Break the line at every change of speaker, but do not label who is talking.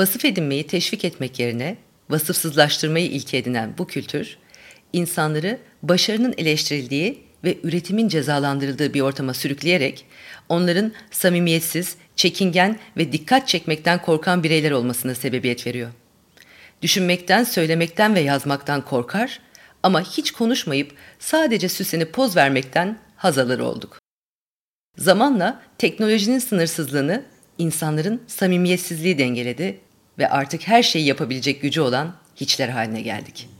Vasıf edinmeyi teşvik etmek yerine vasıfsızlaştırmayı ilke edinen bu kültür, insanları başarının eleştirildiği ve üretimin cezalandırıldığı bir ortama sürükleyerek onların samimiyetsiz, çekingen ve dikkat çekmekten korkan bireyler olmasına sebebiyet veriyor. Düşünmekten, söylemekten ve yazmaktan korkar ama hiç konuşmayıp sadece süslenip poz vermekten haz alır olduk. Zamanla teknolojinin sınırsızlığını insanların samimiyetsizliği dengeledi ve artık her şeyi yapabilecek gücü olan hiçler haline geldik.''